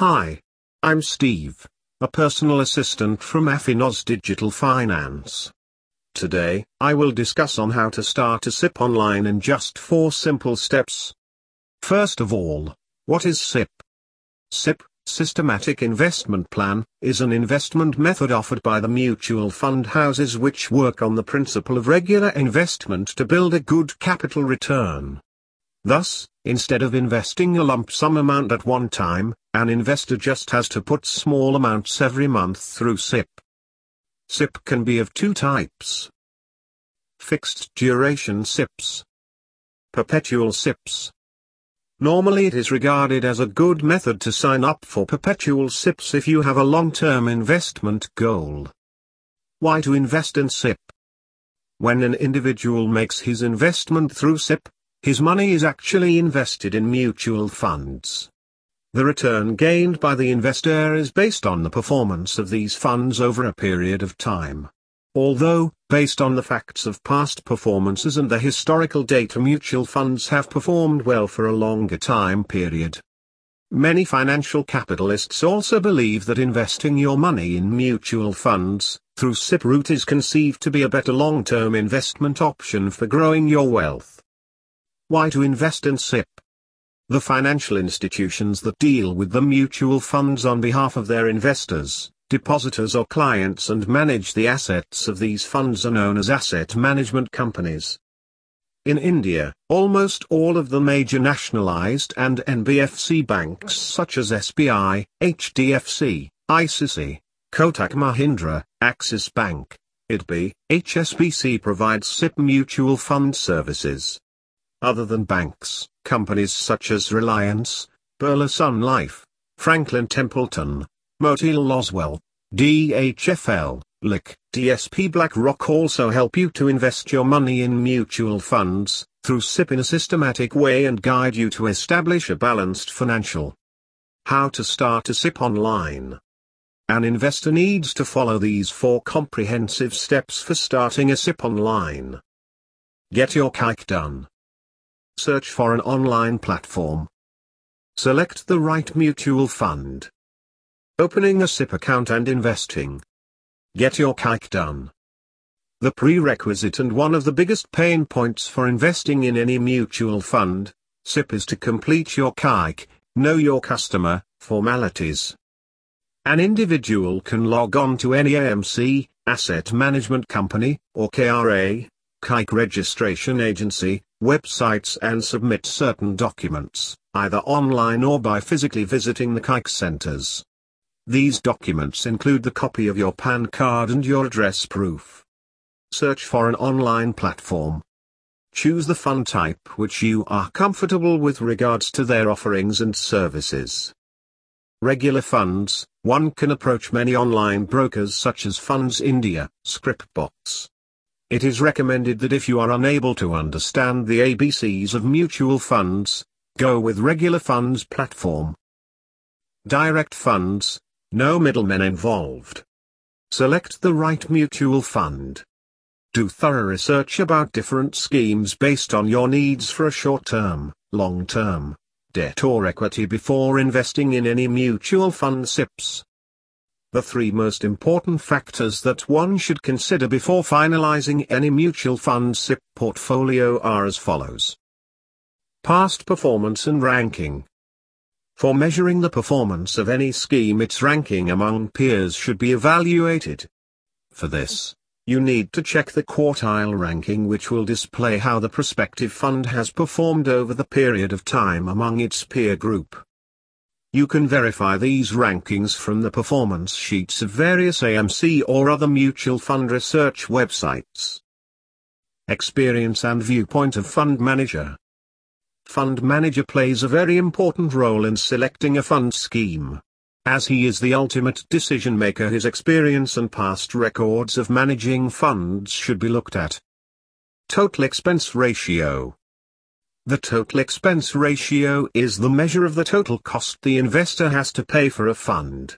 Hi. I'm Steve, a personal assistant from Afinoz Digital Finance. Today, I will discuss on how to start a SIP online in just four simple steps. First of all, what is SIP? SIP, Systematic Investment Plan, is an investment method offered by the mutual fund houses which work on the principle of regular investment to build a good capital return. Thus, instead of investing a lump sum amount at one time, an investor just has to put small amounts every month through SIP. SIP can be of two types. Fixed duration SIPs. Perpetual SIPs. Normally it is regarded as a good method to sign up for perpetual SIPs if you have a long-term investment goal. Why to invest in SIP? When an individual makes his investment through SIP, his money is actually invested in mutual funds. The return gained by the investor is based on the performance of these funds over a period of time. Although, based on the facts of past performances and the historical data mutual funds have performed well for a longer time period. Many financial capitalists also believe that investing your money in mutual funds, through SIP route is conceived to be a better long-term investment option for growing your wealth. Why to invest in SIP? The financial institutions that deal with the mutual funds on behalf of their investors, depositors or clients and manage the assets of these funds are known as asset management companies. In India, almost all of the major nationalized and NBFC banks such as SBI, HDFC, ICICI, Kotak Mahindra, Axis Bank, IDB, HSBC provides SIP mutual fund services. Other than banks, companies such as Reliance, Birla Sun Life, Franklin Templeton, Motilal Oswal, DHFL, LIC, DSP BlackRock also help you to invest your money in mutual funds, through SIP in a systematic way and guide you to establish a balanced financial. How to start a SIP online. An investor needs to follow these four comprehensive steps for starting a SIP online. Get your KYC done. Search for an online platform. Select the right mutual fund. Opening a SIP account and investing. Get your KYC done. The prerequisite and one of the biggest pain points for investing in any mutual fund, SIP is to complete your KYC, know your customer, formalities. An individual can log on to any AMC, asset management company, or KRA, KYC registration agency, websites and submit certain documents, either online or by physically visiting the KYC centers. These documents include the copy of your PAN card and your address proof. Search for an online platform. Choose the fund type which you are comfortable with regards to their offerings and services. Regular funds, one can approach many online brokers such as Funds India, Scripbox. It is recommended that if you are unable to understand the ABCs of mutual funds, go with regular funds platform. Direct funds, no middlemen involved. Select the right mutual fund. Do thorough research about different schemes based on your needs for a short-term, long-term, debt or equity before investing in any mutual fund SIPs. The three most important factors that one should consider before finalizing any mutual fund SIP portfolio are as follows. Past performance and ranking. For measuring the performance of any scheme its ranking among peers should be evaluated. For this, you need to check the quartile ranking which will display how the prospective fund has performed over the period of time among its peer group. You can verify these rankings from the performance sheets of various AMC or other mutual fund research websites. Experience and viewpoint of fund manager fund manager plays a very important role in selecting a fund scheme. As he is the ultimate decision maker his experience and past records of managing funds should be looked at. Total expense ratio. The total expense ratio is the measure of the total cost the investor has to pay for a fund.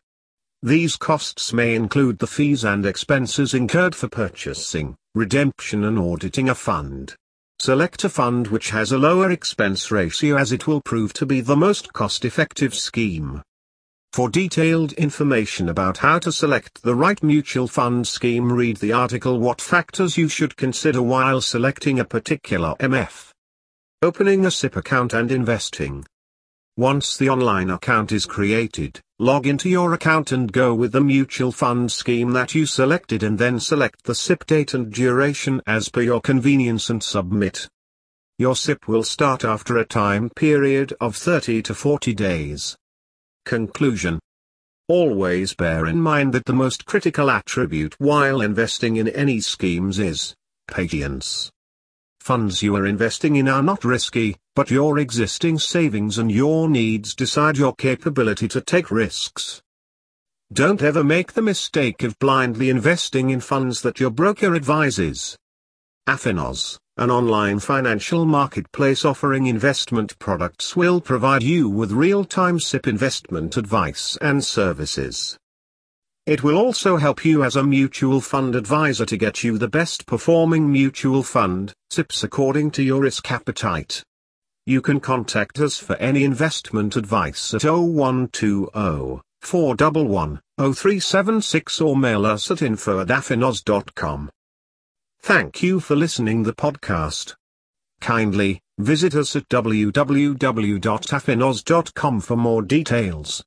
These costs may include the fees and expenses incurred for purchasing, redemption and auditing a fund. Select a fund which has a lower expense ratio as it will prove to be the most cost-effective scheme. For detailed information about how to select the right mutual fund scheme read the article What Factors You Should Consider While Selecting a Particular MF. Opening a SIP account and investing. Once the online account is created, log into your account and go with the mutual fund scheme that you selected and then select the SIP date and duration as per your convenience and submit. Your SIP will start after a time period of 30 to 40 days. Conclusion Always bear in mind that the most critical attribute while investing in any schemes is patience. Funds you are investing in are not risky, but your existing savings and your needs decide your capability to take risks. Don't ever make the mistake of blindly investing in funds that your broker advises. Afinoz an online financial marketplace offering investment products will provide you with real-time SIP investment advice and services. It will also help you as a mutual fund advisor to get you the best performing mutual fund, SIPs according to your risk appetite. You can contact us for any investment advice at 0120 411 0376 or mail us at info at. Thank you for listening the podcast. Kindly, visit us at www.afinoz.com for more details.